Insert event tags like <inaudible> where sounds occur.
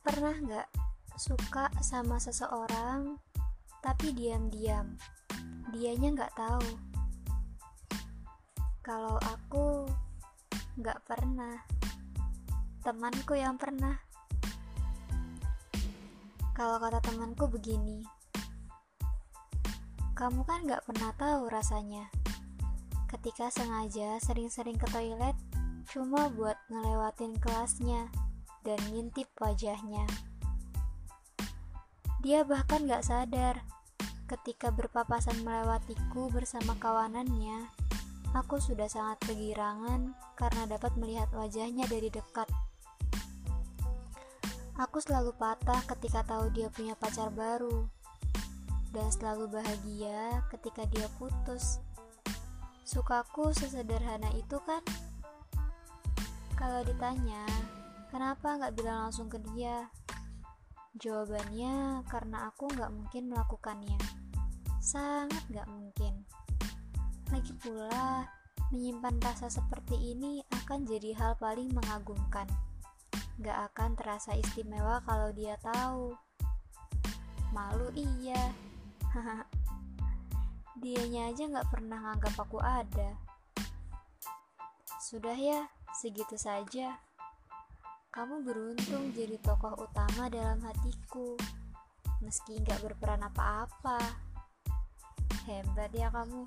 Pernah nggak suka sama seseorang tapi diam-diam, dianya nggak tahu. Kalau aku nggak pernah, temanku yang pernah. Kalau kata temanku begini, kamu kan nggak pernah tahu rasanya ketika sengaja sering-sering ke toilet cuma buat ngelewatin kelasnya dan ngintip wajahnya. Dia bahkan gak sadar ketika berpapasan melewatiku bersama kawanannya. Aku sudah sangat kegirangan karena dapat melihat wajahnya dari dekat. Aku selalu patah ketika tahu dia punya pacar baru, dan selalu bahagia ketika dia putus. Sukaku sesederhana itu kan? Kalau ditanya, kenapa nggak bilang langsung ke dia? Jawabannya karena aku nggak mungkin melakukannya. Sangat nggak mungkin. Lagi pula, menyimpan rasa seperti ini akan jadi hal paling mengagumkan. Gak akan terasa istimewa kalau dia tahu. Malu iya. <laughs> Dianya aja gak pernah nganggap aku ada. Sudah ya, segitu saja. Kamu beruntung jadi tokoh utama dalam hatiku, meski nggak berperan apa-apa. Hebat ya kamu.